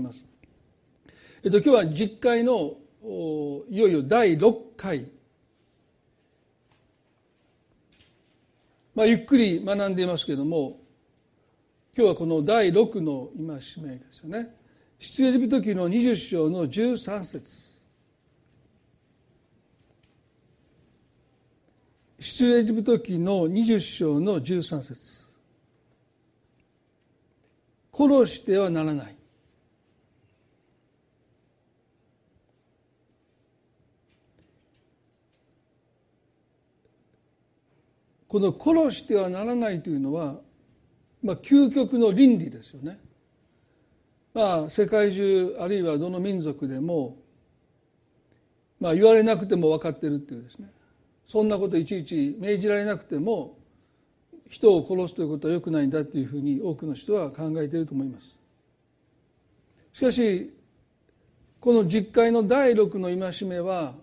ます。えっと、今日は実会のいよいよ第6回、まあ、ゆっくり学んでいますけれども今日はこの第6の戒めですよね。出エジプト記の20章の13節。出エジプト記の20章の13節。殺してはならない。この殺してはならないというのは、まあ、究極の倫理ですよね。まあ、世界中あるいはどの民族でも、まあ、言われなくても分かってるっていうですねそんなこといちいち命じられなくても人を殺すということはよくないんだというふうに多くの人は考えていると思います。しかしこの実会の第六の戒めは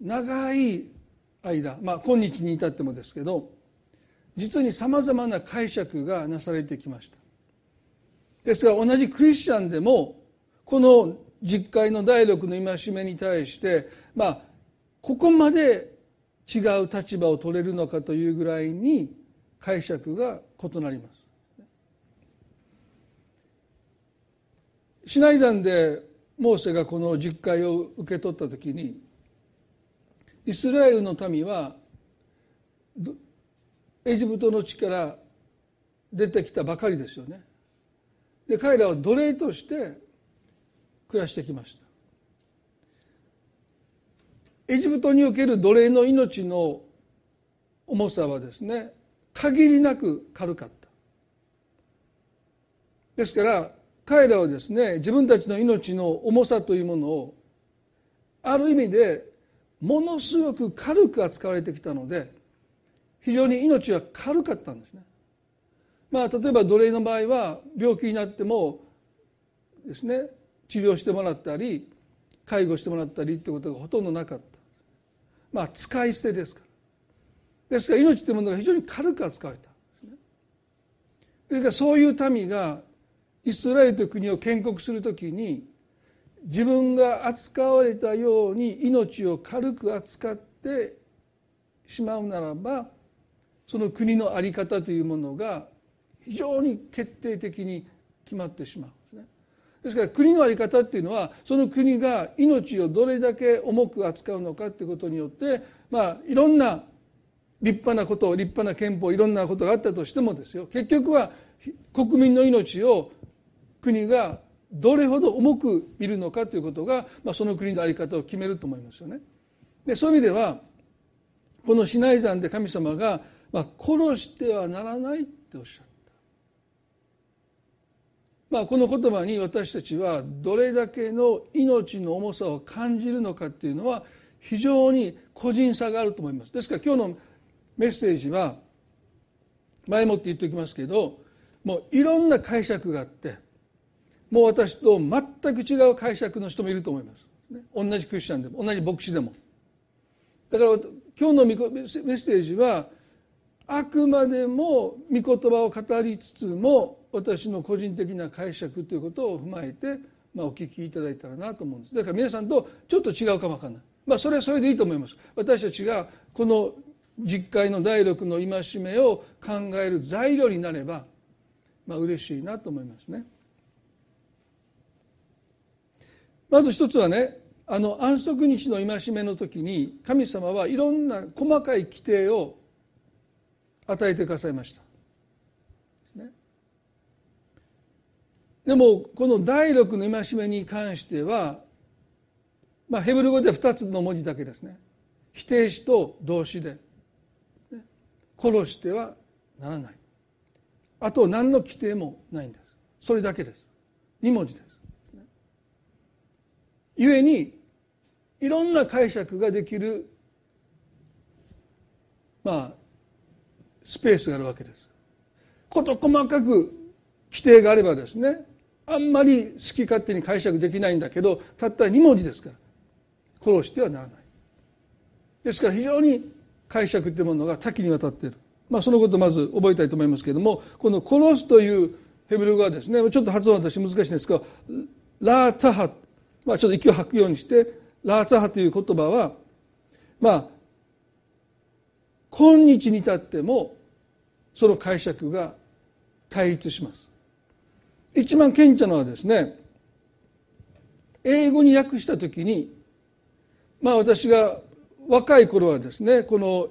長い間、まあ、今日に至ってもですけど実にさまざまな解釈がなされてきました。ですから同じクリスチャンでもこの実会の第六の戒めに対してまあここまで違う立場を取れるのかというぐらいに解釈が異なります。シナイ山でモーセがこの実会を受け取った時にイスラエルの民はエジプトの地から出てきたばかりですよね。で彼らは奴隷として暮らしてきました。エジプトにおける奴隷の命の重さはですね限りなく軽かった。ですから彼らはですね自分たちの命の重さというものをある意味でものすごく軽く扱われてきたので非常に命は軽かったんですね。まあ、例えば奴隷の場合は病気になってもですね治療してもらったり介護してもらったりってことがほとんどなかった。まあ使い捨てですから。ですから命というものが非常に軽く扱われたですね。ですからそういう民がイスラエルという国を建国するときに自分が扱われたように命を軽く扱ってしまうならばその国の在り方というものが非常に決定的に決まってしまうんですね。ですから国の在り方っていうのはその国が命をどれだけ重く扱うのかっていうことによってまあいろんな立派なこと立派な憲法いろんなことがあったとしてもですよ結局は国民の命を国がどれほど重く見るのかということが、まあ、その国の在り方を決めると思いますよね。でそういう意味ではこのシナイ山で神様が、まあ、殺してはならないっておっしゃった。まあ、この言葉に私たちはどれだけの命の重さを感じるのかっていうのは非常に個人差があると思います。ですから今日のメッセージは前もって言っておきますけどもういろんな解釈があってもう私と全く違う解釈の人もいると思います。同じクリスチャンでも同じ牧師でも。だから今日のメッセージはあくまでも御言葉を語りつつも私の個人的な解釈ということを踏まえて、まあ、お聞きいただいたらなと思うんです。だから皆さんとちょっと違うかもわかんない、まあ、それはそれでいいと思います。私たちがこの実会の第六の戒めを考える材料になれば、まあ嬉しいなと思いますね。まず一つはねあの安息日の戒めの時に神様はいろんな細かい規定を与えてくださいました。でもこの第六の戒めに関しては、まあ、ヘブル語で2つの文字だけですね。否定詞と動詞で、殺してはならない。あと何の規定もないんです。それだけです。2文字です。故にいろんな解釈ができるまあスペースがあるわけです。事細かく規定があればですねあんまり好き勝手に解釈できないんだけどたった2文字ですから殺してはならない。ですから非常に解釈というものが多岐にわたっている。まあ、そのことをまず覚えたいと思いますけれどもこの「殺す」というヘブル語はですねちょっと発音私難しいんですけどラーツァハ、まあ、ちょっと息を吐くようにしてラーツァハという言葉はまあ今日に至ってもその解釈が対立します一番顕著なのはですね英語に訳した時にまあ私が若い頃はですねこの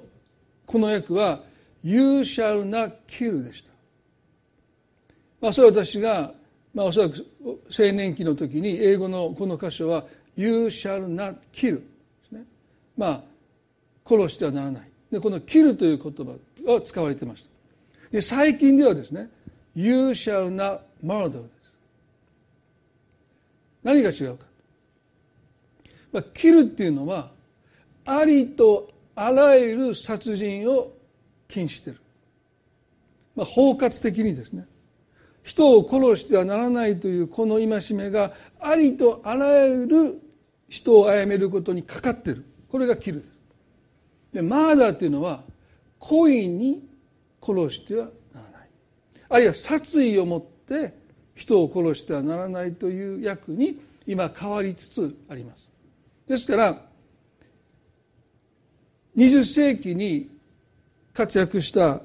この訳は「You shall not kill」でした。まあ、それは私が、まあ、おそらく青年期の時に英語のこの箇所は「You shall not kill」ですね。まあ殺してはならない。でこの「kill」という言葉が使われてました。で最近ではですね「You shall not murder」です。何が違うか。まあ、切るっていうのはありとあらゆる殺人を禁止してる、まあ、包括的にですね人を殺してはならないというこの戒めがありとあらゆる人を殺めることにかかっている。これが切るですでマーダーっていうのは故意に殺してはならない。あるいは殺意を持って人を殺してはならないという役に今変わりつつあります。ですから20世紀に活躍した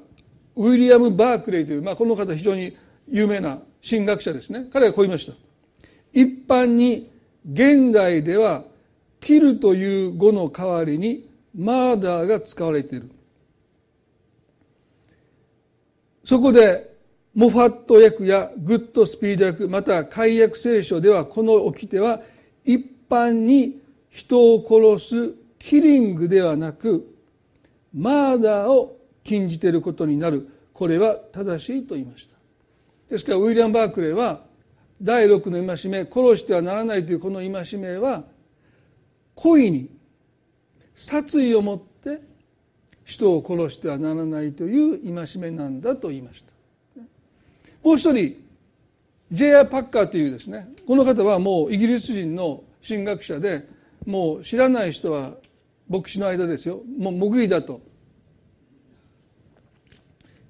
ウィリアム・バークレイという、まあ、この方非常に有名な神学者ですね。彼はこう言いました。一般に現代ではキルという語の代わりにマーダーが使われている。そこでモファット訳やグッドスピード訳また解約聖書ではこの掟は一般に人を殺すキリングではなくマーダーを禁じていることになる。これは正しいと言いました。ですからウィリアム・バークレーは第六の戒め殺してはならないというこの戒めは故意に殺意を持って人を殺してはならないという戒めなんだと言いましたもう一人 J.R. パッカーというですねこの方はもうイギリス人の神学者でもう知らない人は牧師の間ですよもう潜りだと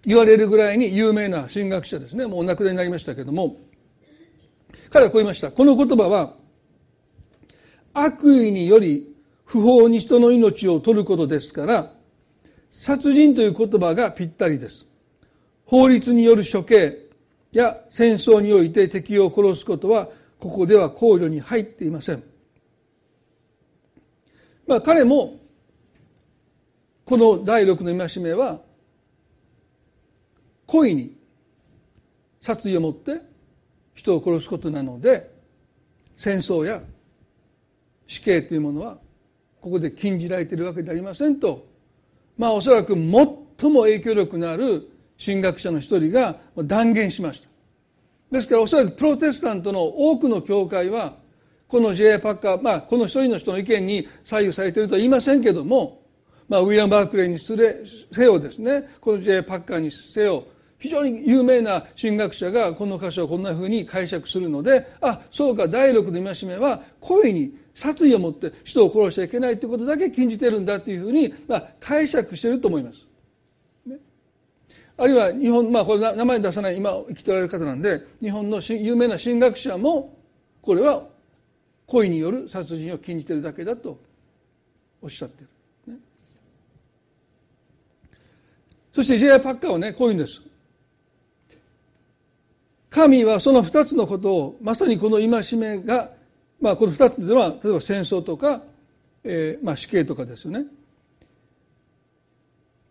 言われるぐらいに有名な神学者ですね。もうお亡くなりになりましたけども。彼はこう言いました。この言葉は悪意により不法に人の命を取ることですから殺人という言葉がぴったりです。法律による処刑や戦争において敵を殺すことはここでは考慮に入っていません。まあ彼もこの第六の戒めは故意に殺意を持って人を殺すことなので戦争や死刑というものはここで禁じられているわけでありませんとまあおそらく最も影響力のある神学者の一人が断言しましたですからおそらくプロテスタントの多くの教会はこの J. パッカー、まあ、この一人の人の意見に左右されているとは言いませんけども、まあ、ウィリアム・バークレーにすれせよですねこの J. パッカーにせよ非常に有名な神学者がこの箇所をこんなふうに解釈するのであそうか第六の戒めは故意に殺意を持って人を殺しちゃいけないということだけ禁じてるんだというふうに、まあ、解釈してると思います。ね、あるいは日本、まあ、これ名前出さない今生きておられる方なんで日本の有名な神学者もこれは故意による殺人を禁じてるだけだとおっしゃってる、そして J.I. パッカーはねこういうんです神はその二つのことをまさにこの戒めが、まあ、この二つというのは例えば戦争とか、えーまあ、死刑とかですよね。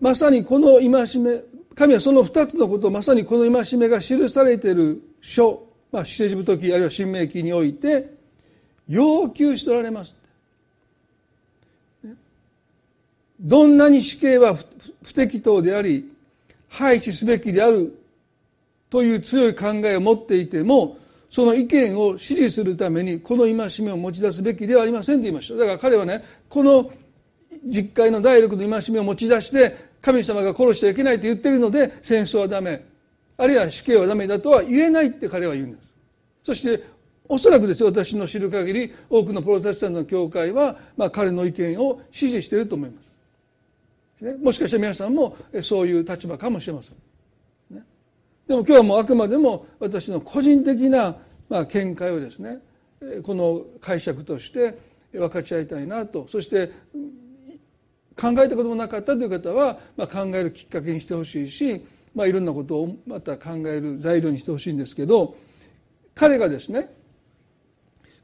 まさにこの戒め神はその二つのことをまさにこの戒めが記されている書、まあ、主政治部時あるいは新明記において要求しておられます。どんなに死刑は不適当であり廃止すべきであるという強い考えを持っていてもその意見を支持するためにこの戒めを持ち出すべきではありませんと言いましただから彼はねこの実会の第六の戒めを持ち出して神様が殺してはいけないと言ってるので戦争はダメあるいは死刑はダメだとは言えないって彼は言うんですそしておそらくですよ私の知る限り多くのプロテスタントの教会は、まあ、彼の意見を支持していると思います。ね、もしかしたら皆さんもそういう立場かもしれません。でも今日はもうあくまでも私の個人的なまあ見解をですねこの解釈として分かち合いたいなと。そして考えたこともなかったという方は、まあ、考えるきっかけにしてほしいし、まあ、いろんなことをまた考える材料にしてほしいんですけど彼がですね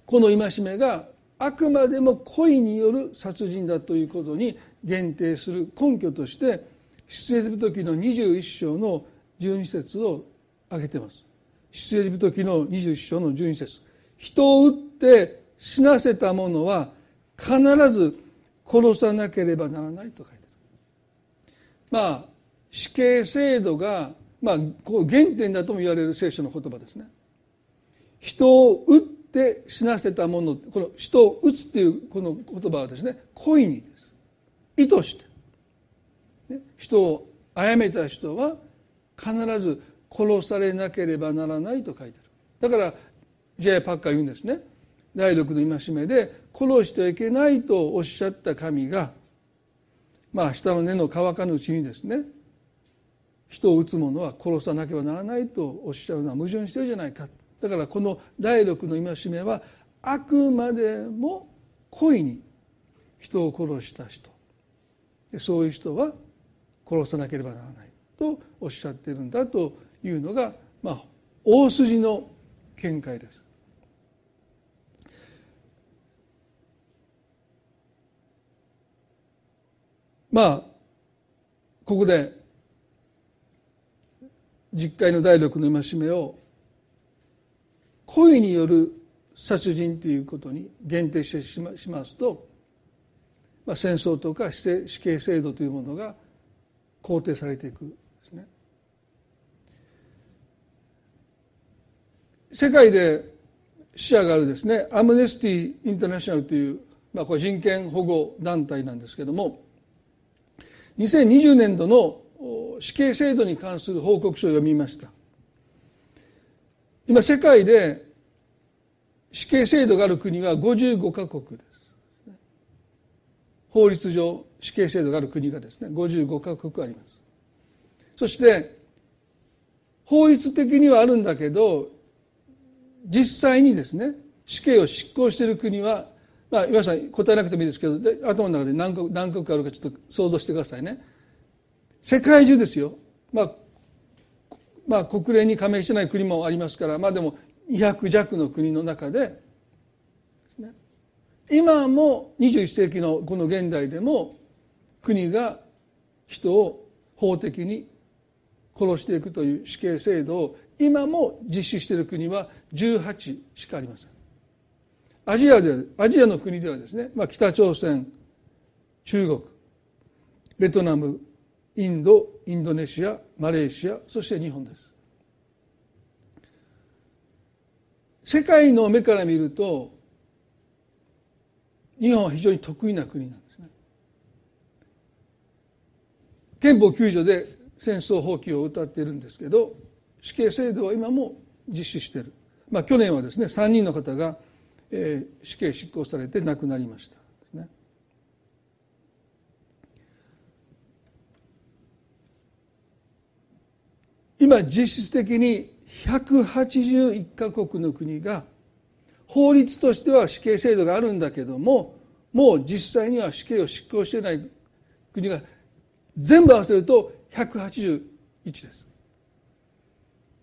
この戒めがあくまでも故意による殺人だということに限定する根拠として出エジプト記の21章の12節を挙げてます。出エジプト記の21章の12節。人を撃って死なせた者は必ず殺さなければならないと書いてある。まあ死刑制度がまあこう原点だとも言われる聖書の言葉ですね。人を撃って死なせた者この人を撃つっていうこの言葉はですね故意にです。意図して。人を殺めた人は必ず殺されなければならないと書いてある。だから J. パッカー言うんですね。第六の戒めで殺してはいけないとおっしゃった神がまあ下の根の乾かぬうちにですね人を撃つ者は殺さなければならないとおっしゃるのは矛盾してるじゃないか。だからこの第六の戒めはあくまでも故意に人を殺した人。そういう人は殺さなければならない。とおっしゃってるんだというのが、まあ、大筋の見解です。まあここで実会の第六の戒めを故意による殺人ということに限定してしますと、まあ、戦争とか死刑制度というものが肯定されていくですね。世界で死者があるですね。アムネスティ・インターナショナルという、まあ、これ人権保護団体なんですけども2020年度の死刑制度に関する報告書を読みました。今世界で死刑制度がある国は55カ国です。法律上死刑制度がある国がですね55カ国あります。そして法律的にはあるんだけど実際にですね死刑を執行している国はまあ岩下さん答えなくてもいいですけど頭の中で何国何国あるかちょっと想像してくださいね。世界中ですよ。まあまあ国連に加盟してない国もありますからまあでも200弱の国の中で今も21世紀のこの現代でも国が人を法的に殺していくという死刑制度を今も実施している国は18しかありません。アジアでアジアの国ではですね、まあ、北朝鮮中国ベトナムインドインドネシアマレーシアそして日本です。世界の目から見ると日本は非常に得意な国なんですね。憲法9条で戦争放棄を歌っているんですけど死刑制度は今も実施している、まあ、去年はですね3人の方が、えー、死刑執行されて亡くなりました、ね、今実質的に181カ国の国が法律としては死刑制度があるんだけどももう実際には死刑を執行していない国が全部合わせると181です。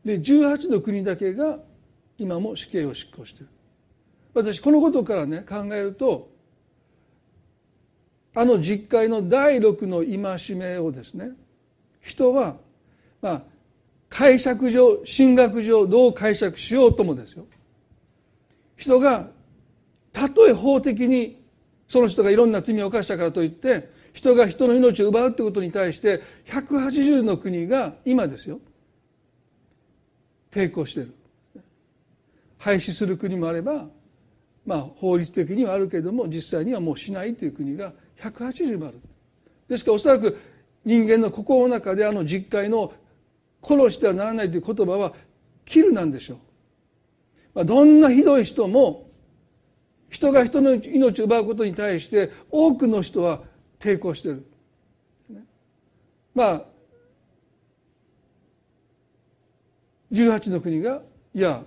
で18の国だけが今も死刑を執行している。私このことからね考えるとあの実会の第六の戒めをですね人はまあ解釈上神学上どう解釈しようともですよ。人がたとえ法的にその人がいろんな罪を犯したからといって人が人の命を奪うということに対して180の国が今ですよ。抵抗してる。廃止する国もあればまあ法律的にはあるけれども実際にはもうしないという国が180もある。ですからおそらく人間の心の中であの実会の殺してはならないという言葉はキルなんでしょう、まあ、どんなひどい人も人が人の命を奪うことに対して多くの人は抵抗してる。まあ18の国がいや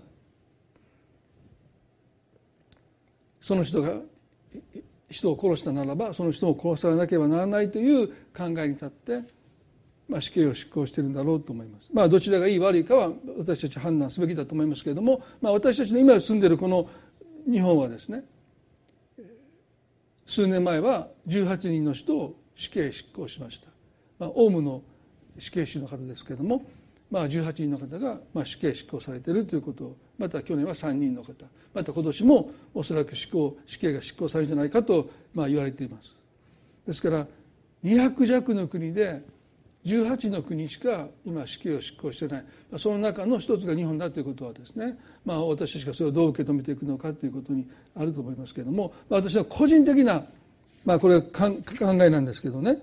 その人が人を殺したならばその人を殺さなければならないという考えに立って、まあ、死刑を執行しているんだろうと思います。まあ、どちらがいい悪いかは私たち判断すべきだと思いますけれども、まあ、私たちの今住んでいるこの日本はですね数年前は18人の人を死刑執行しました、まあ、オウムの死刑囚の方ですけれども、まあ、18人の方がまあ死刑執行されているということまた去年は3人の方また今年もおそらく死刑死刑が執行されるんじゃないかとまあ言われています。ですから200弱の国で18の国しか今死刑を執行してい。ないその中の一つが日本だということはですね、まあ、私たちがそれをどう受け止めていくのかということにあると思いますけれども私は個人的な、まあ、これは考えなんですけどね。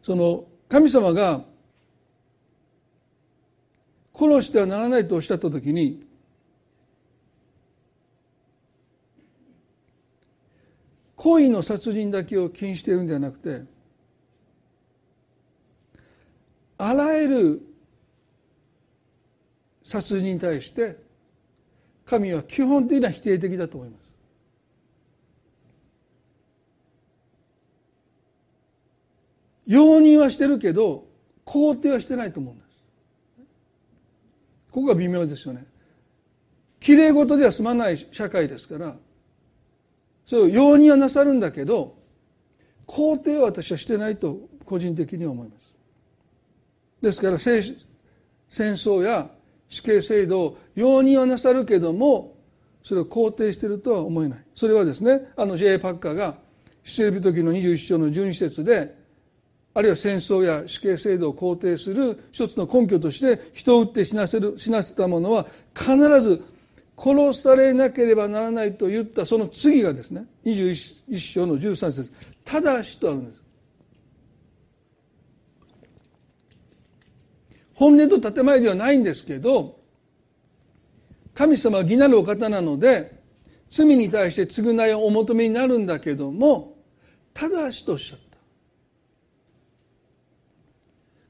その神様が殺してはならないとおっしゃった時に故意の殺人だけを禁止しているんではなくてあらゆる殺人に対して神は基本的な否定的だと思います。容認はしてるけど肯定はしてないと思うんです。ここが微妙ですよね。きれい事では済まない社会ですからそれを容認はなさるんだけど肯定は私はしてないと個人的には思います。ですから戦争や死刑制度を容認はなさるけどもそれを肯定しているとは思えないそれはですねあの J. パッカーが出エルビ時の21章の12節であるいは戦争や死刑制度を肯定する一つの根拠として人を撃って死なせる死なせた者は必ず殺されなければならないと言ったその次がですね21章の13節。ただしとあるんです。本音と建前ではないんですけど神様は義なるお方なので罪に対して償いをお求めになるんだけどもただしとおっしゃった。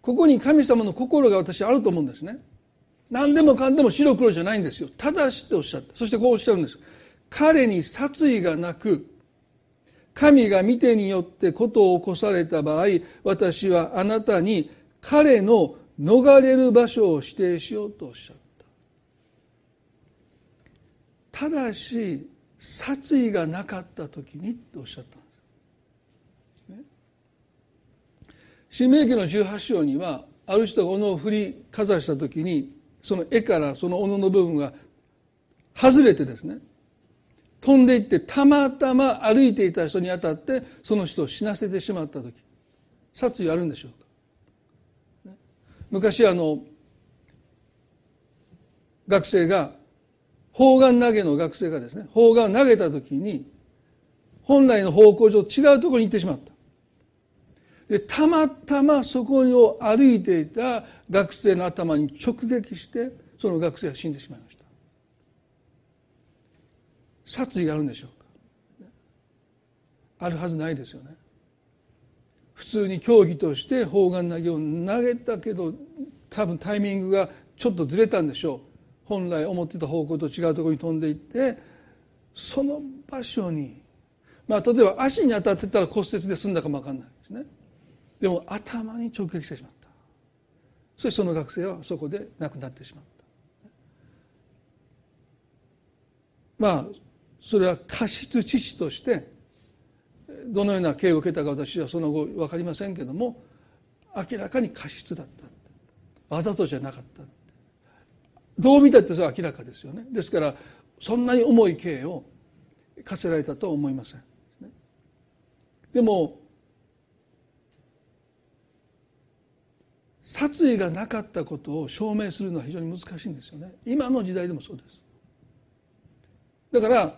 ここに神様の心が私あると思うんですね。何でもかんでも白黒じゃないんですよ。ただしっておっしゃった。そしてこうおっしゃるんです。彼に殺意がなく神が見てによってことを起こされた場合私はあなたに彼の逃れる場所を指定しようとおっしゃった。ただし殺意がなかった時にとおっしゃったんです、ね、新明記の18章にはある人が斧を振りかざした時にその絵からその斧の部分が外れてですね飛んでいってたまたま歩いていた人に当たってその人を死なせてしまった時殺意あるんでしょうか。昔あの学生が砲丸投げの学生がですね砲丸投げた時に本来の方向上違うところに行ってしまった。でたまたまそこを歩いていた学生の頭に直撃してその学生は死んでしまいました。殺意があるんでしょうか。あるはずないですよね。普通に競技として砲丸投げを投げたけど多分タイミングがちょっとずれたんでしょう。本来思ってた方向と違うところに飛んでいってその場所にまあ例えば足に当たってたら骨折で済んだかも分かんないですね。でも頭に直撃してしまった。そしてその学生はそこで亡くなってしまった。まあそれは過失致死としてどのような刑を受けたか私はその後分かりませんけども明らかに過失だった。わざとじゃなかった。どう見たってそれは明らかですよね。ですからそんなに重い刑を課せられたとは思いません。でも殺意がなかったことを証明するのは非常に難しいんですよね今の時代でもそうですだから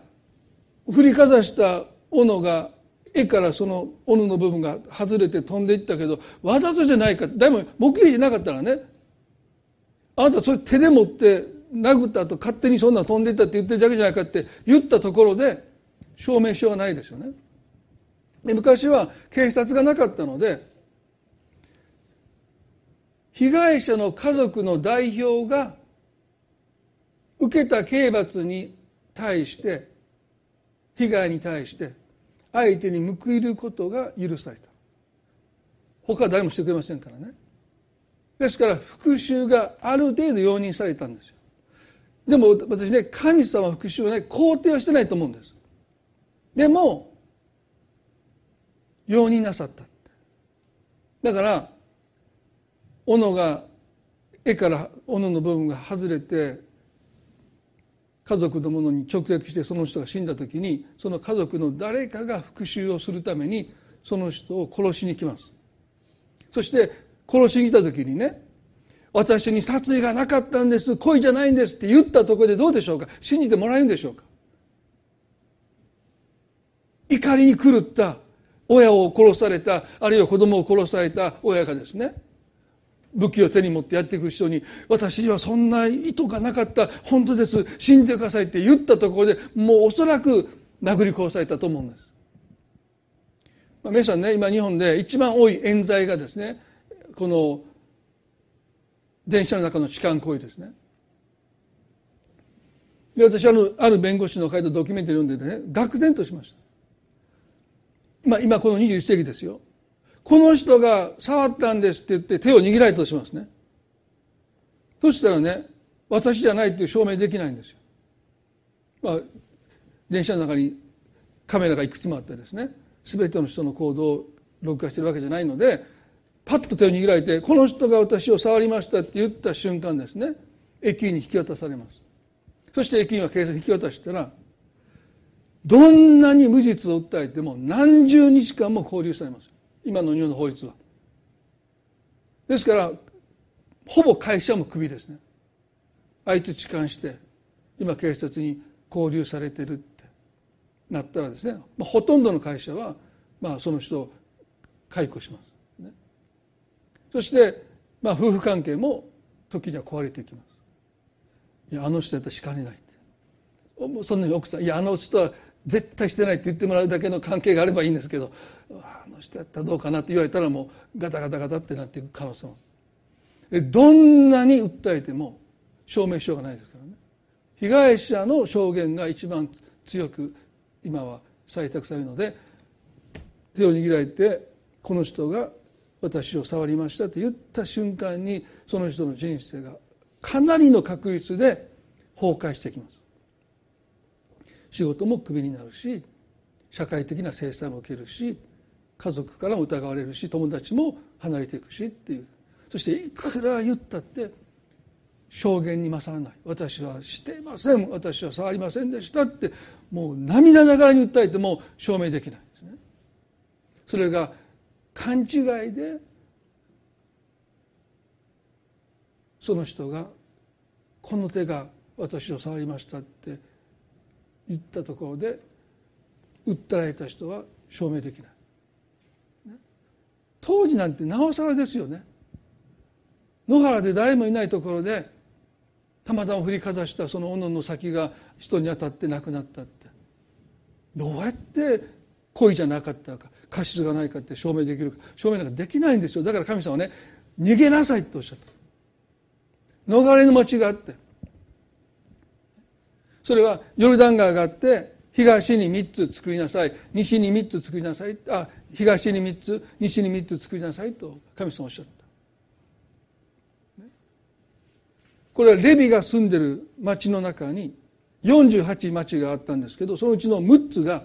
振りかざした斧が絵からその斧の部分が外れて飛んでいったけどわざとじゃないかでも目撃じゃなかったらねあなたそれ手で持って殴った後勝手にそんな飛んでいったって言ってるだけじゃないかって言ったところで証明しようがないですよね。で昔は警察がなかったので被害者の家族の代表が受けた刑罰に対して被害に対して相手に報いることが許された。他は誰もしてくれませんからね。ですから復讐がある程度容認されたんですよ。でも私ね神様復讐をね肯定はしてないと思うんです。でも容認なさった。だから斧が絵から斧の部分が外れて家族の者に直撃してその人が死んだ時にその家族の誰かが復讐をするためにその人を殺しに来ます。そして殺しに来た時にね私に殺意がなかったんです。恋じゃないんですって言ったところでどうでしょうか？信じてもらえるんでしょうか？怒りに狂った親を殺されたあるいは子供を殺された親がですね。武器を手に持ってやってくる人に私はそんな意図がなかった。本当です。信じてくださいって言ったところでもうおそらく殴り殺されたと思うんです、まあ、皆さんね今日本で一番多い冤罪がですねこの電車の中の痴漢行為ですね。で私あのある弁護士の書いたドキュメンタリー読んでてね愕然としました。まあ今この21世紀ですよ。この人が触ったんですって言って手を握られたとしますね。そしたらね私じゃないっていう証明できないんですよ。まあ電車の中にカメラがいくつもあってですね全ての人の行動を録画してるわけじゃないのでパッと手を握られてこの人が私を触りましたって言った瞬間ですね駅員に引き渡されます。そして駅員は警察に引き渡したらどんなに無実を訴えても何十日間も拘留されます。今の日本の法律は。ですからほぼ会社もクビですね。あいつ痴漢して今警察に拘留されてるってなったらですね、まあ、ほとんどの会社は、まあ、その人を解雇します、ね、そして、まあ、夫婦関係も時には壊れていきます。いやあの人やったらしかねないって。そんなに奥さんいやあの人は絶対してないって言ってもらうだけの関係があればいいんですけどあの人やったらどうかなって言われたらもうガタガタガタってなっていく可能性も。どんなに訴えても証明しようがないですからね。被害者の証言が一番強く今は採択されるので手を握られてこの人が私を触りましたと言った瞬間にその人の人生がかなりの確率で崩壊してきます。仕事もクビになるし社会的な制裁も受けるし家族からも疑われるし友達も離れていくしっていう。そしていくら言ったって証言に勝らない。私はしていません。私は触りませんでしたってもう涙ながらに訴えても証明できないですね。それが勘違いでその人がこの手が私を触りましたって言ったところで訴えられた人は証明できない。当時なんてなおさらですよね。野原で誰もいないところでたまたま振りかざしたその斧の先が人に当たって亡くなったって。どうやって故意じゃなかったか過失がないかって証明できるか。証明なんかできないんですよ。だから神様はね逃げなさいっておっしゃった。逃れの町があってそれはヨルダン川があって東に3つ作りなさい。西に3つ作りなさい。あ東に3つ西に3つ作りなさいと神様おっしゃった。これはレビが住んでる町の中に48町があったんですけどそのうちの6つが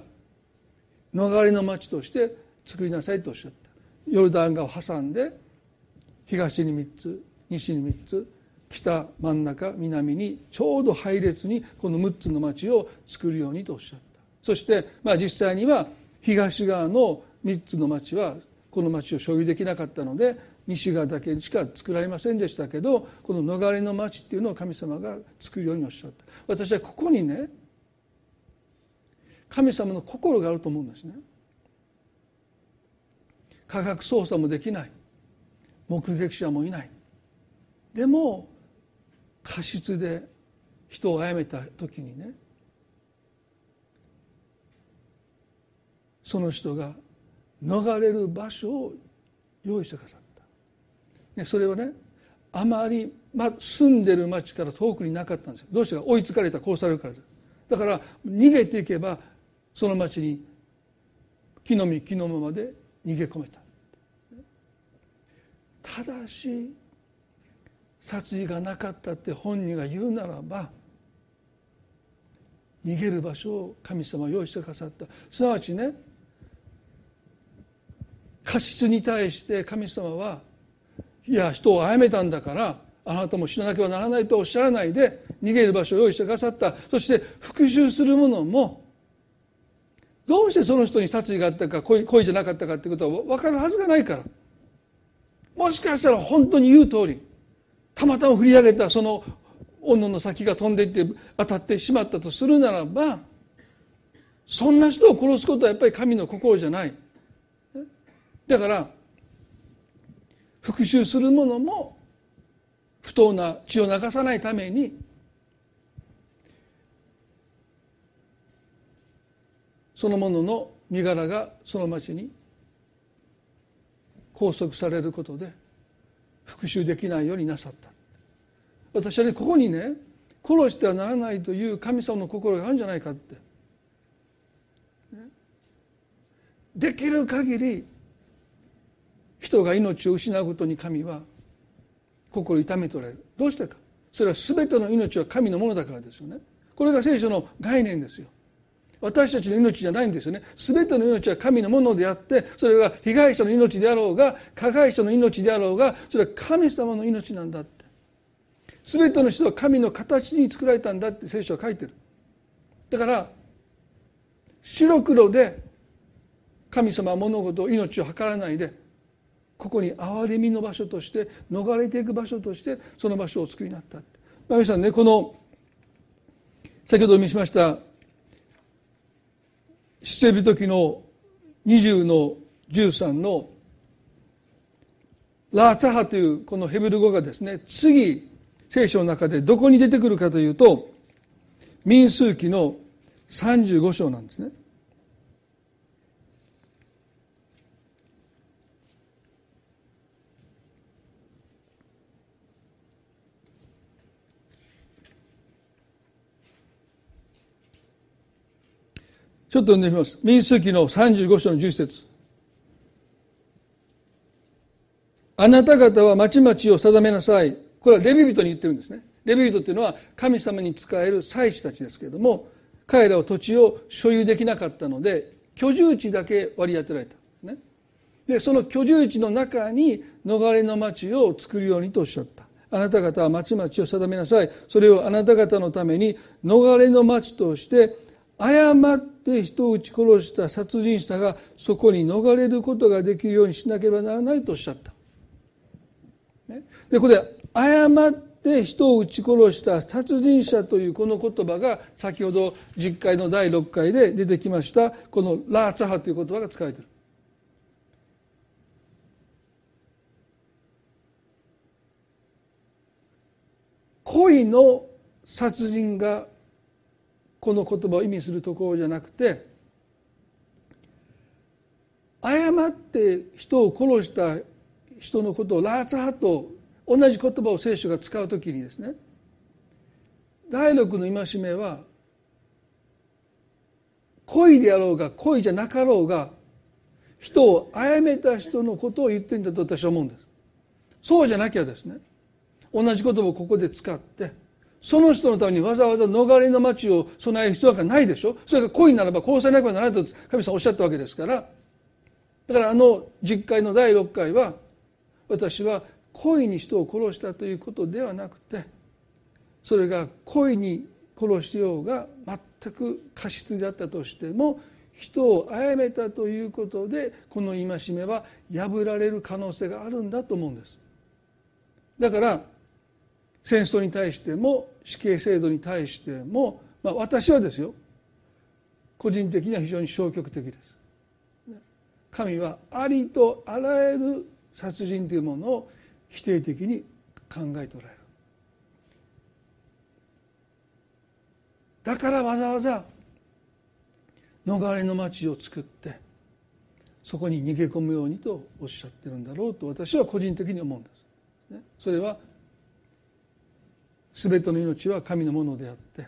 逃れの町として作りなさいとおっしゃった。ヨルダン川を挟んで東に3つ西に3つ北真ん中南にちょうど配列にこの6つの町を作るようにとおっしゃった。そして、まあ、実際には東側の3つの町はこの町を所有できなかったので西側だけしか作られませんでしたけどこの逃れの町っていうのを神様が作るようにおっしゃった。私はここにね神様の心があると思うんですね。科学捜査もできない。目撃者もいない。でも過失で人を殺めた時にねその人が逃れる場所を用意してくださった、ね、それはねあまり、ま、住んでる町から遠くになかったんですよ。どうしてか追いつかれた殺されるからです。だから逃げていけばその町に木の実木のままで逃げ込めた。ただし殺意がなかったって本人が言うならば逃げる場所を神様は用意してくださった。すなわちね過失に対して神様はいや人を殺めたんだからあなたも死ななければならないとおっしゃらないで逃げる場所を用意してくださった。そして復讐する者もどうしてその人に殺意があったか恋恋じゃなかったかってことは分かるはずがないから。もしかしたら本当に言う通りたまたま振り上げたその斧の先が飛んでいって当たってしまったとするならばそんな人を殺すことはやっぱり神の心じゃない。だから復讐する者も不当な血を流さないためにその者の身柄がその町に拘束されることで復讐できないようになさった。私はねここにね殺してはならないという神様の心があるんじゃないかって。できる限り人が命を失うことに神は心痛めておられる。どうしてか。それは全ての命は神のものだからですよね。これが聖書の概念ですよ。私たちの命じゃないんですよね。全ての命は神のものであってそれが被害者の命であろうが加害者の命であろうがそれは神様の命なんだって。全ての人は神の形に作られたんだって聖書は書いてる。だから白黒で神様は物事命を図らないでここに憐れみの場所として逃れていく場所としてその場所をお作りになった皆さんねこの先ほどお見せしました出エビ時の20の13のラーツハというこのヘブル語がですね次聖書の中でどこに出てくるかというと民数記の35章なんですね。ちょっと読んでみます。民数記の35章の10節あなた方は町々を定めなさい。これはレビ人に言ってるんですね。レビ人っていうのは神様に仕える祭司たちですけれども、彼らは土地を所有できなかったので、居住地だけ割り当てられた。ね、で、その居住地の中に逃れの町を作るようにとおっしゃった。あなた方は町々を定めなさい。それをあなた方のために逃れの町として誤って人を撃ち殺した殺人者がそこに逃れることができるようにしなければならないとおっしゃった。でこれ誤って人を撃ち殺した殺人者というこの言葉が先ほど実会の第6回で出てきましたこのラーツハという言葉が使われている。恋の殺人がこの言葉を意味するところじゃなくて誤って人を殺した人のことをラーツハと同じ言葉を聖書が使う時にですね第六の戒めは恋であろうが恋じゃなかろうが人を殺めた人のことを言ってんだと私は思うんです。そうじゃなきゃですね同じ言葉をここで使ってその人のためにわざわざ逃れの町を備える必要がないでしょ？それが恋ならば殺さなければならないと神様おっしゃったわけですから。だからあの実会の第6回は私は恋に人を殺したということではなくてそれが恋に殺しようが全く過失であったとしても人を殺めたということでこの戒めは破られる可能性があるんだと思うんです。だから戦争に対しても死刑制度に対しても、まあ、私はですよ個人的には非常に消極的です。神はありとあらゆる殺人というものを否定的に考えておられる。だからわざわざ逃れの町を作ってそこに逃げ込むようにとおっしゃってるんだろうと私は個人的に思うんです。それは全ての命は神のものであって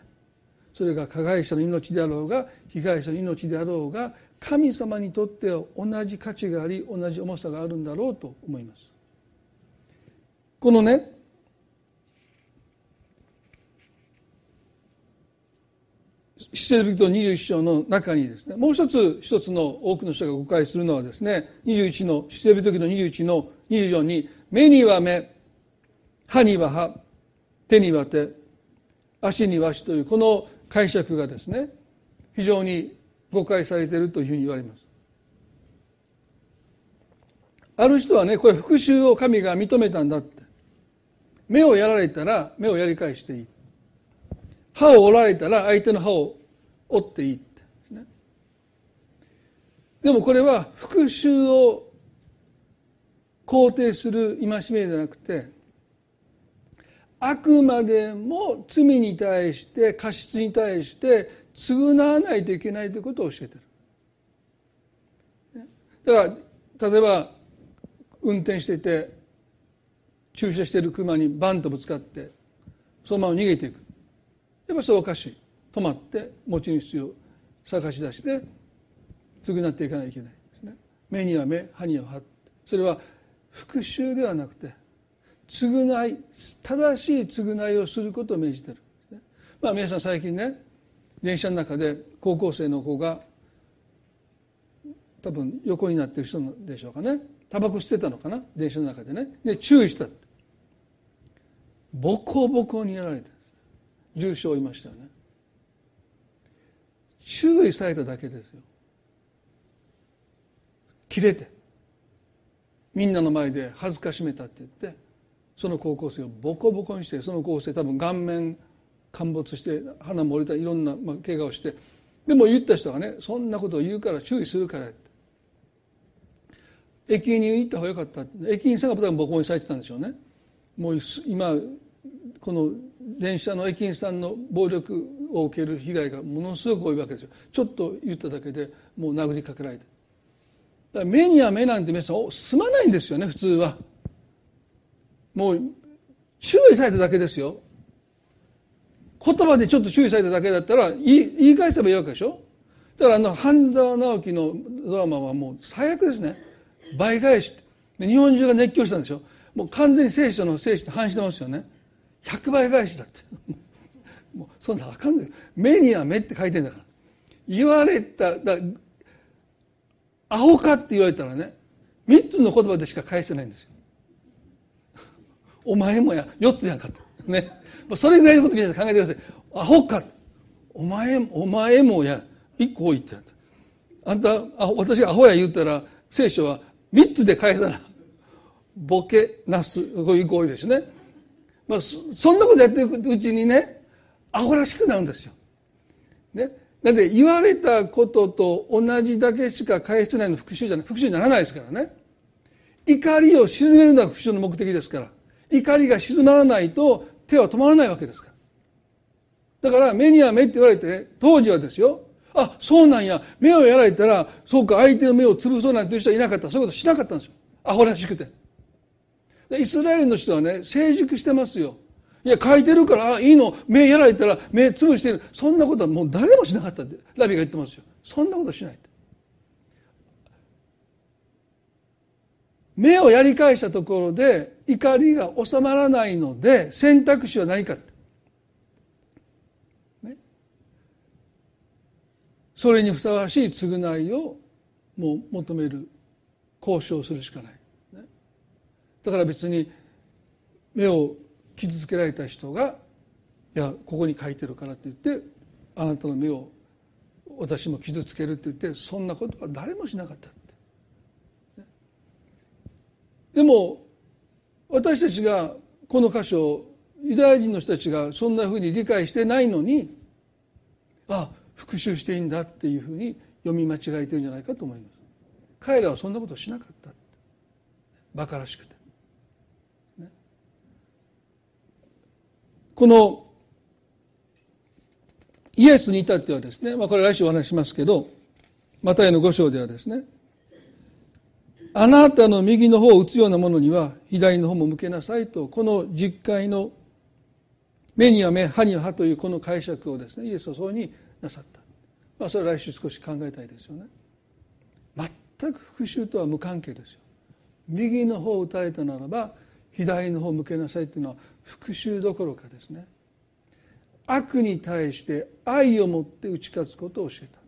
それが加害者の命であろうが被害者の命であろうが神様にとっては同じ価値があり同じ重さがあるんだろうと思います。このね出エル人21章の中にですねもう一つ一つの多くの人が誤解するのはですね21の出エル時の21の24に目には目歯には歯手には手足には足というこの解釈がですね非常に誤解されているというふうに言われます。ある人はねこれ復讐を神が認めたんだって。目をやられたら目をやり返していい。歯を折られたら相手の歯を折っていいって。で、ね、でもこれは復讐を肯定する戒めじゃなくてあくまでも罪に対して過失に対して償わないといけないということを教えてる。だから例えば運転していて駐車している車にバンとぶつかってそのまま逃げていく。やっぱそれおかしい。止まって持ち主を探し出して償っていかないといけない目には目歯には歯。それは復讐ではなくて償い正しい償いをすることを命じてる、まあ、皆さん最近ね電車の中で高校生の子が多分横になってる人でしょうかね。タバコ吸ってたのかな？電車の中でね。で注意したボコボコにやられて重傷を負いましたよね。注意されただけですよ。切れて。みんなの前で恥ずかしめたって言って。その高校生をボコボコにしてその高校生多分顔面陥没して鼻も折れたいろんな、まあ、怪我をして。でも言った人がねそんなことを言うから注意するからって。駅員に行った方がよかった駅員さんが多分ボコボコにされてたんでしょうね。もう今この電車の駅員さんの暴力を受ける被害がものすごく多いわけですよ。ちょっと言っただけでもう殴りかけられて。目には目なんて皆さんすまないんですよね普通は。もう注意されただけですよ。言葉でちょっと注意されただけだったら言い返せばいいわけでしょ？だからあの半沢直樹のドラマはもう最悪ですね。倍返し。日本中が熱狂したんでしょ？もう完全に聖書の聖書と反してますよね。100倍返しだって。もうそんなあかんない。目には目って書いてんだから。言われただアホかって言われたらね3つの言葉でしか返せないんですよ。お前もや4つやんかとね。それぐらいのこと皆さん考えてください。アホかお前お前もや1個多いってあんたあ私がアホや言ったら聖書は3つで返さな。ボケなすこういう行為ですね。まあ、そんなことやっていくうちにねアホらしくなるんですよ。ね、なんで言われたことと同じだけしか返してないの復讐じゃない復讐にならないですからね。怒りを鎮めるのが復讐の目的ですから。怒りが静まらないと手は止まらないわけですから。だから目には目って言われて当時はですよ。あそうなんや。目をやられたらそうか相手の目を潰そうなんていう人はいなかった。そういうことしなかったんですよ。アホらしくて。イスラエルの人はね成熟してますよ。いや書いてるからあいいの。目やられたら目つぶしてる。そんなことはもう誰もしなかったってラビが言ってますよ。そんなことしない目をやり返したところで怒りが収まらないので選択肢は何かね、それにふさわしい償いをもう求める交渉するしかない。だから別に目を傷つけられた人が「いやここに書いてるから」って言ってあなたの目を私も傷つけるって言ってそんなことは誰もしなかった。でも私たちがこの箇所をユダヤ人の人たちがそんなふうに理解してないのにあ復讐していいんだっていうふうに読み間違えてるんじゃないかと思います。彼らはそんなことしなかった。馬鹿らしくて。ね。このイエスに至ってはですね、まあ、これ来週お話しますけどマタイの五章ではですねあなたの右の方を打つようなものには左の方も向けなさいとこの実会の目には目歯には歯というこの解釈をですねイエスはそうになさった、まあ、それは来週少し考えたいですよね。全く復讐とは無関係ですよ。右の方を打たれたならば左の方を向けなさいっていうのは復讐どころかですね。悪に対して愛を持って打ち勝つことを教えた、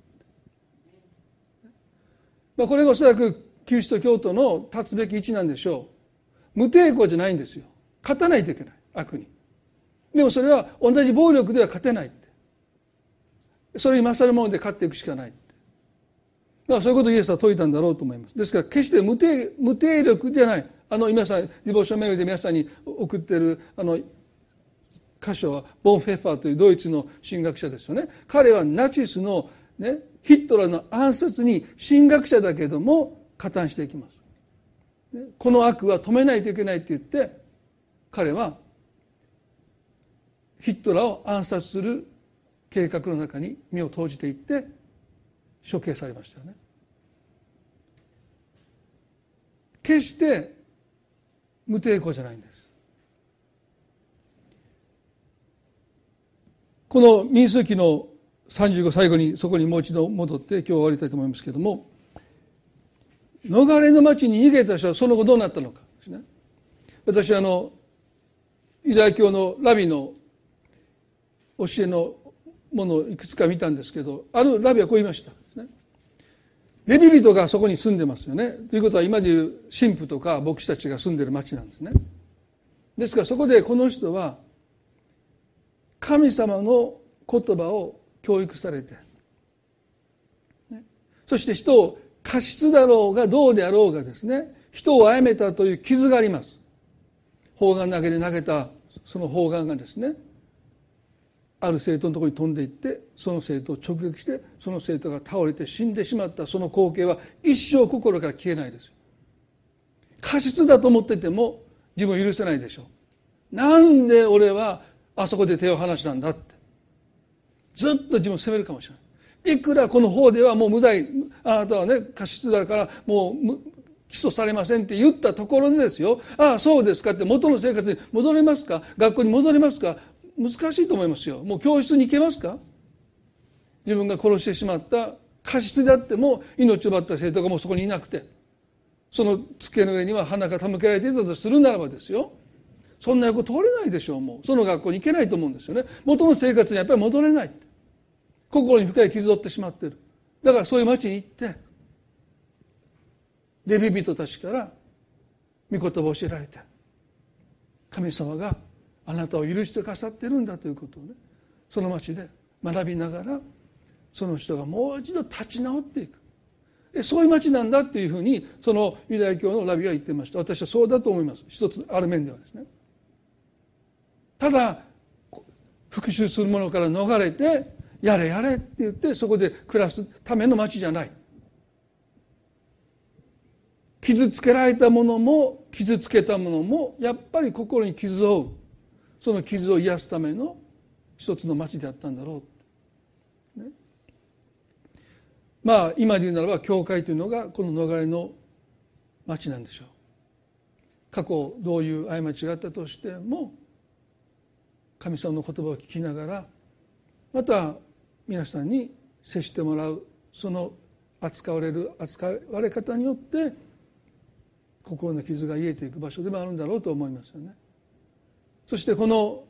まあ、これがおそらくキリスト教徒の立つべき位置なんでしょう。無抵抗じゃないんですよ。勝たないといけない。悪に。でもそれは同じ暴力では勝てないって。それに勝るもので勝っていくしかないだからそういうことをイエスは説いたんだろうと思います。ですから決して無抵無抵抗じゃない。あの皆さん devotion メールで皆さんに送ってるあの箇所はボンヘッファーというドイツの神学者ですよね。彼はナチスの、ね、ヒットラーの暗殺に神学者だけども加担していきます。この悪は止めないといけないって言って彼はヒットラーを暗殺する計画の中に身を投じていって処刑されましたよね。決して無抵抗じゃないんです。この民数記の35最後にそこにもう一度戻って今日終わりたいと思いますけれども逃れの町に逃げた人はその後どうなったのか。ですね。私あのユダヤ教のラビの教えのものをいくつか見たんですけどあるラビはこう言いました。レビ人がそこに住んでますよね。ということは今でいう神父とか牧師たちが住んでる町なんですね。ですからそこでこの人は神様の言葉を教育されてそして人を過失だろうがどうであろうがですね人を殺めたという傷があります。砲丸投げで投げたその砲丸がですねある生徒のところに飛んでいってその生徒を直撃してその生徒が倒れて死んでしまった。その光景は一生心から消えないです過失だと思ってても自分を許せないでしょう。なんで俺はあそこで手を離したんだって。ずっと自分を責めるかもしれない。いくらこの方ではもう無罪あなたはね過失だからもう起訴されませんって言ったところでですよ。ああそうですかって元の生活に戻れますか？学校に戻れますか？難しいと思いますよ。もう教室に行けますか？自分が殺してしまった過失であっても命を奪った生徒がもうそこにいなくてその机の上には花が手向けられていたとするならばですよ。そんな横通れないでしょうもう。その学校に行けないと思うんですよね。元の生活にやっぱり戻れない心に深い傷を負ってしまっている。だからそういう町に行ってレビ人たちから御言葉を教えられて神様があなたを許してくださっているんだということをねその町で学びながらその人がもう一度立ち直っていく。そういう町なんだっていうふうにそのユダヤ教のラビは言ってました。私はそうだと思います。一つある面ではですね。ただ復讐するものから逃れてやれやれって言ってそこで暮らすための町じゃない。傷つけられたものも傷つけたものもやっぱり心に傷を負う。その傷を癒すための一つの町であったんだろう、ね、まあ今で言うならば教会というのがこの逃れの町なんでしょう。過去どういう過ちがあったとしても神様の言葉を聞きながらまた皆さんに接してもらうその扱われる扱われ方によって心の傷が癒えていく場所でもあるんだろうと思いますよね。そしてこの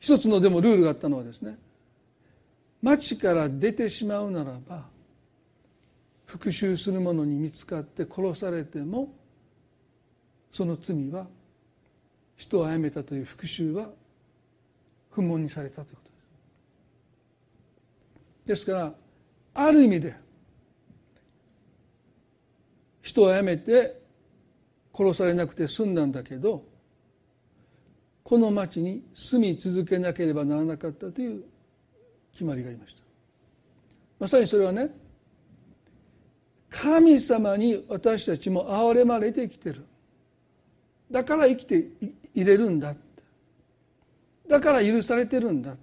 一つのでもルールがあったのはですね町から出てしまうならば復讐する者に見つかって殺されてもその罪は人を殺めたという復讐は不問にされたということですからある意味で人を殺めて殺されなくて済んだんだけどこの町に住み続けなければならなかったという決まりがありました。まさにそれはね神様に私たちも憐れまれて生きてる。だから生きていれるんだだから許されてるんだ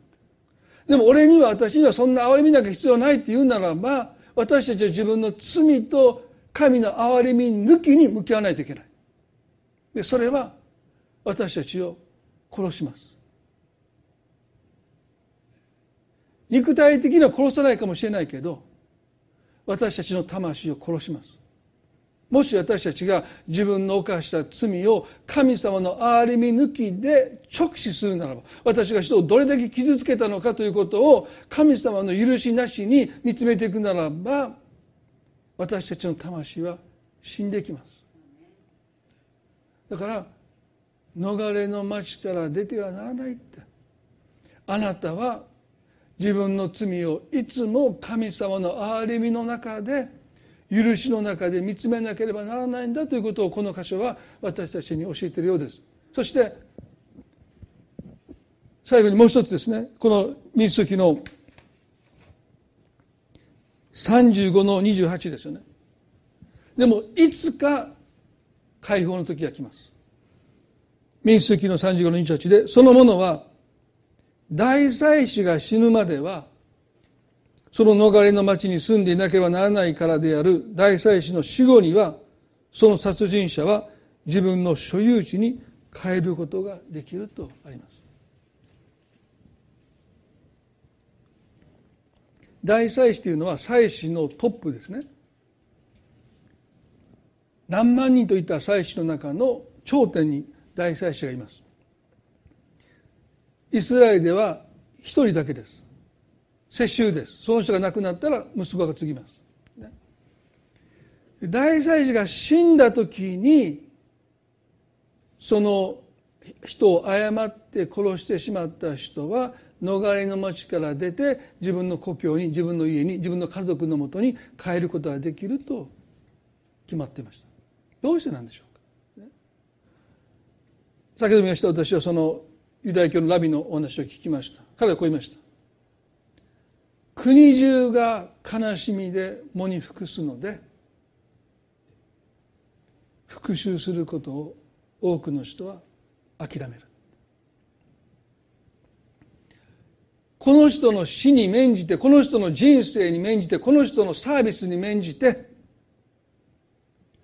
でも俺には私にはそんな憐れみなんか必要ないって言うならば私たちは自分の罪と神の憐れみ抜きに向き合わないといけない。でそれは私たちを殺します。肉体的には殺さないかもしれないけど私たちの魂を殺します。もし私たちが自分の犯した罪を神様の憐れみ抜きで直視するならば私が人をどれだけ傷つけたのかということを神様の許しなしに見つめていくならば私たちの魂は死んでいきます。だから逃れの町から出てはならないって。あなたは自分の罪をいつも神様の憐れみの中で許しの中で見つめなければならないんだということをこの箇所は私たちに教えているようです。そして最後にもう一つですね。この民主記の35の28ですよね。でもいつか解放の時が来ます。民主記の35の28でそのものは大祭司が死ぬまではその逃れの町に住んでいなければならないからである大祭司の死後にはその殺人者は自分の所有地に変えることができるとあります。大祭司というのは祭司のトップですね。何万人といった祭司の中の頂点に大祭司がいます。イスラエルでは一人だけです。世襲です。その人が亡くなったら息子が継ぎます、ね、大祭司が死んだ時にその人を誤って殺してしまった人は逃れの町から出て自分の故郷に自分の家に自分の家族のもとに帰ることができると決まっていました。どうしてなんでしょうか、ね、先ほど見ました私はそのユダヤ教のラビのお話を聞きました。彼はこう言いました。国中が悲しみで喪に服すので復讐することを多くの人は諦める。この人の死に免じてこの人の人生に免じてこの人のサービスに免じて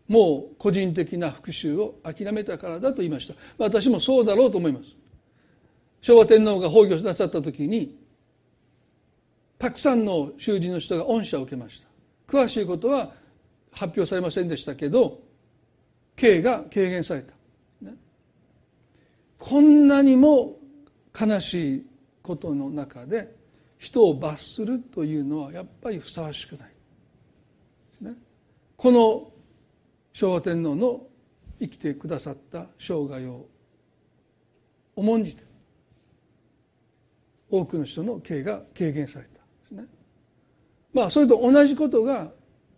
もう個人的な復讐を諦めたからだと言いました。私もそうだろうと思います。昭和天皇が崩御なさった時にたくさんの囚人の人が恩赦を受けました。詳しいことは発表されませんでしたけど刑が軽減された、ね、こんなにも悲しいことの中で人を罰するというのはやっぱりふさわしくない。ね、この昭和天皇の生きてくださった生涯を重んじて多くの人の刑が軽減された。まあそれと同じことが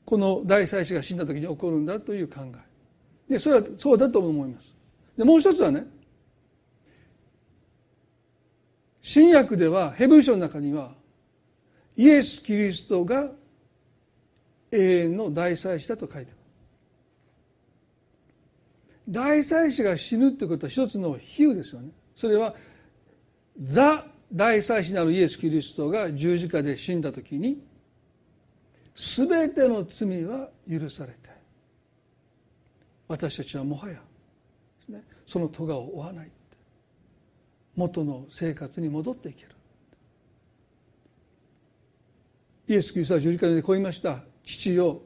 この大祭司が死んだ時に起こるんだという考え。でそれはそうだと思います。でもう一つはね新約ではヘブル書の中にはイエス・キリストが永遠の大祭司だと書いてある。大祭司が死ぬってことは一つの比喩ですよね。それはザ大祭司なるイエス・キリストが十字架で死んだ時に全ての罪は許されて私たちはもはや、その咎を負わない元の生活に戻っていける。イエス・キリストは十字架でこう言いました。父よ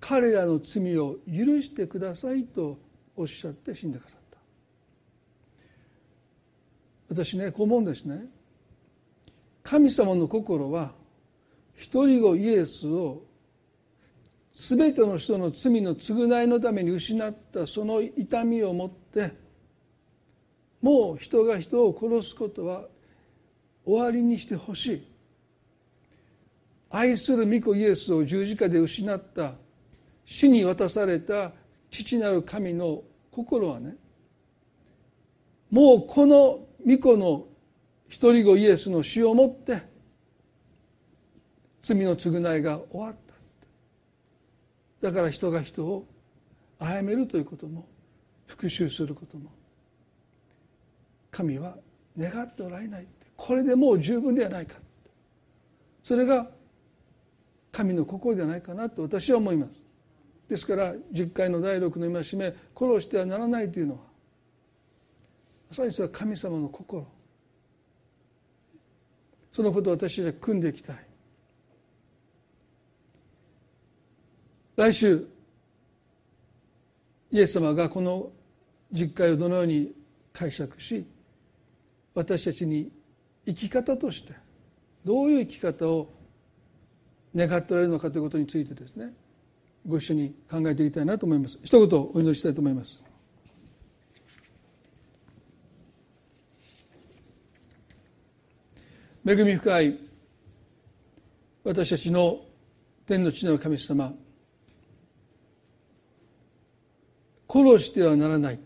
彼らの罪を許してくださいとおっしゃって死んでくださった。私ねこう思うんですね。神様の心は一人子イエスを全ての人の罪の償いのために失ったその痛みをもってもう人が人を殺すことは終わりにしてほしい。愛する御子イエスを十字架で失った死に渡された父なる神の心はねもうこの御子の一人子イエスの死をもって罪の償いが終わった。だから人が人を殺めるということも復讐することも神は願っておられないこれでもう十分ではないかそれが神の心ではないかなと私は思います。ですから10回の第6の戒め殺してはならないというのはまさにそれは神様の心。そのことを私たちは組んでいきたい。来週イエス様がこの実会をどのように解釈し私たちに生き方としてどういう生き方を願っておられるのかということについてですねご一緒に考えていきたいなと思います。一言お祈りしたいと思います。恵み深い私たちの天の地の神様殺してはならない。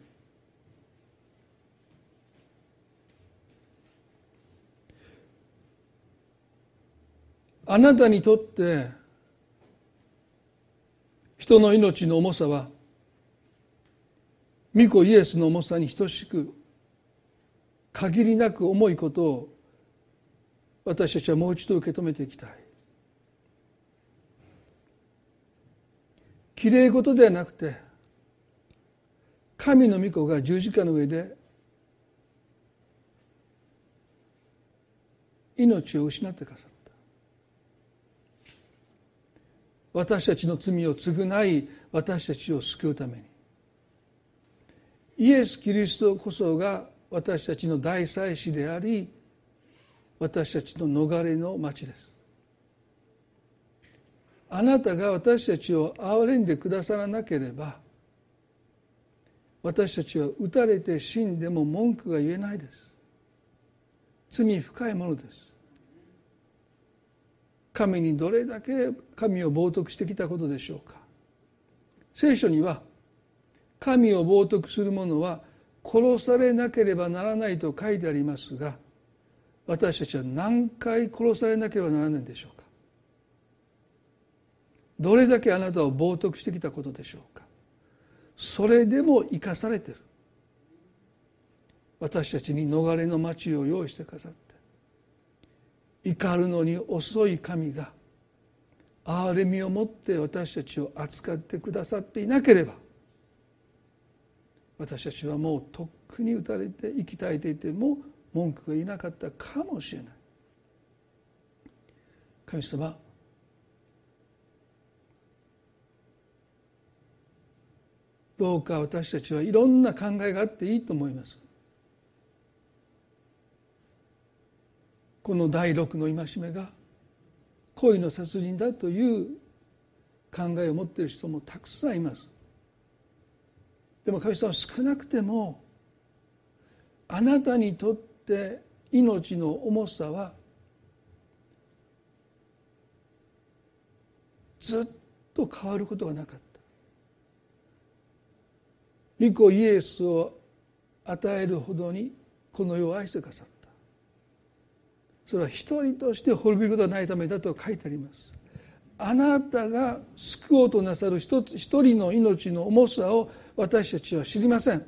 あなたにとって人の命の重さは御子イエスの重さに等しく限りなく重いことを私たちはもう一度受け止めていきたい。きれい事ではなくて神の御子が十字架の上で命を失ってくださった。私たちの罪を償い私たちを救うために。イエス・キリストこそが私たちの大祭司であり私たちの逃れの町です。あなたが私たちを憐れんでくださらなければ私たちは撃たれて死んでも文句が言えないです。罪深いものです。神にどれだけ神を冒涜してきたことでしょうか。聖書には神を冒涜する者は殺されなければならないと書いてありますが私たちは何回殺されなければならないんでしょうか。どれだけあなたを冒涜してきたことでしょうか。それでも生かされてる。私たちに逃れの町を用意してくださって。怒るのに遅い神が憐れみを持って私たちを扱ってくださっていなければ私たちはもうとっくに打たれて生き絶えていても文句がいなかったかもしれない。神様どうか私たちはいろんな考えがあっていいと思います。この第六の戒めが恋の殺人だという考えを持っている人もたくさんいます。でも神様少なくてもあなたにとって命の重さはずっと変わることがなかった。御子イエスを与えるほどにこの世を愛してくださった。それは一人として滅びることがないためだと書いてあります。あなたが救おうとなさる一一人の命の重さを私たちは知りません。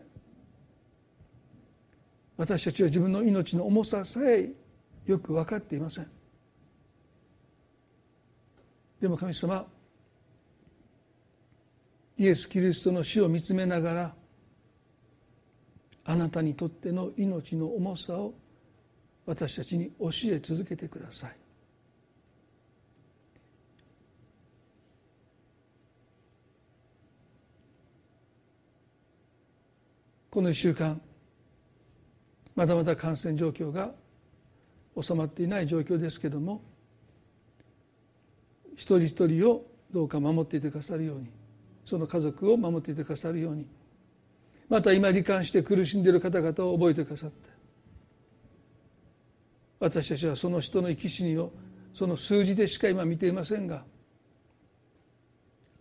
私たちは自分の命の重ささえよく分かっていません。でも神様イエス・キリストの死を見つめながらあなたにとっての命の重さを私たちに教え続けてください。この1週間まだまだ感染状況が収まっていない状況ですけれども一人一人をどうか守っていてくださるようにその家族を守っていてくださるようにまた今罹患して苦しんでいる方々を覚えてくださって。私たちはその人の生き死にをその数字でしか今見ていませんが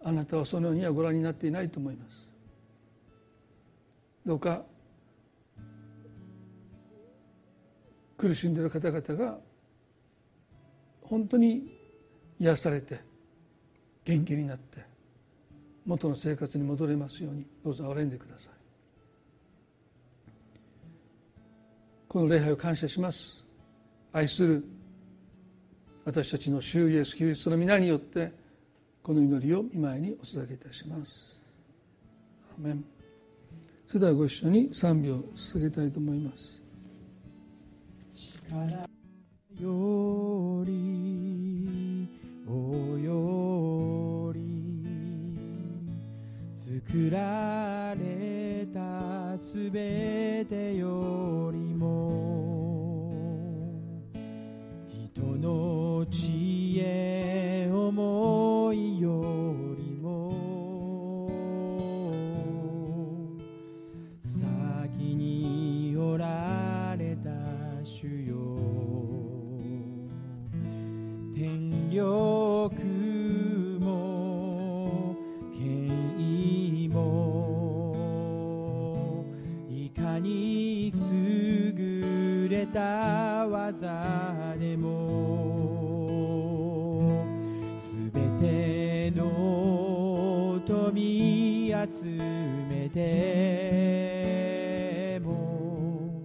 あなたはそのようにはご覧になっていないと思います。どうか苦しんでいる方々が本当に癒されて元気になって元の生活に戻れますようにどうぞ憐れんでください。この礼拝を感謝します。愛する私たちの主イエスキリストの皆によってこの祈りを今にお捧げいたします。アメン。それではご一緒に賛美を捧げたいと思います。よりおよ作られたすべてよりも人の知恵思いよれた技でもすべての富集めても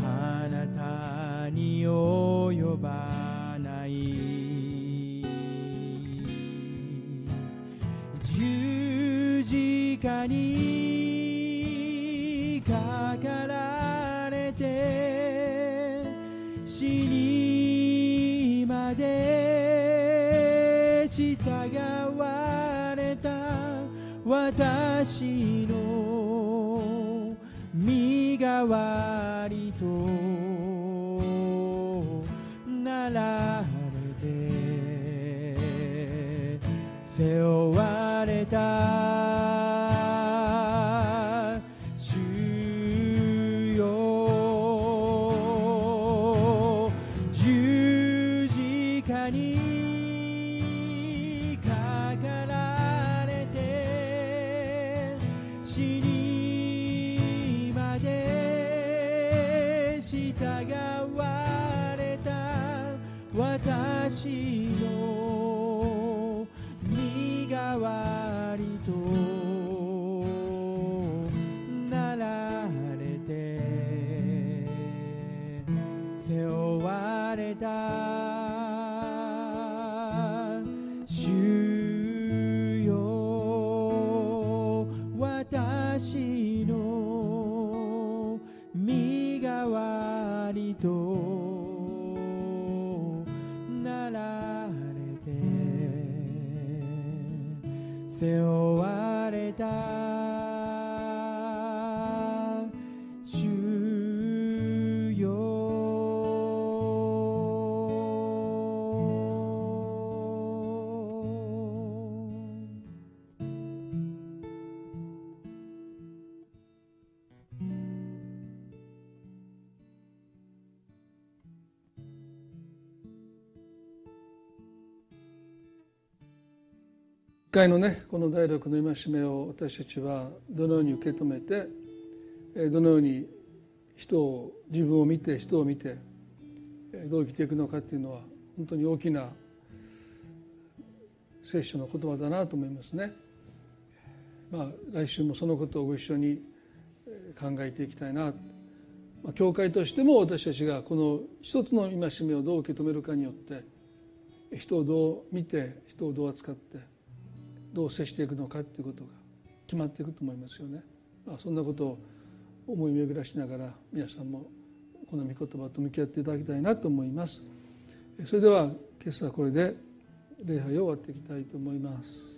あなたに及ばない。十字架に私の身代わりしい回のねこの第六の戒めを私たちはどのように受け止めてどのように人を自分を見て人を見てどう生きていくのかっていうのは本当に大きな聖書の言葉だなと思いますね。まあ、来週もそのことをご一緒に考えていきたいな、まあ、教会としても私たちがこの一つの戒めをどう受け止めるかによって人をどう見て人をどう扱ってどう接していくのかということが決まっていくと思いますよね。まあ、そんなことを思い巡らしながら皆さんもこの御言葉と向き合っていただきたいなと思います。それでは今朝はこれで礼拝を終わっていきたいと思います。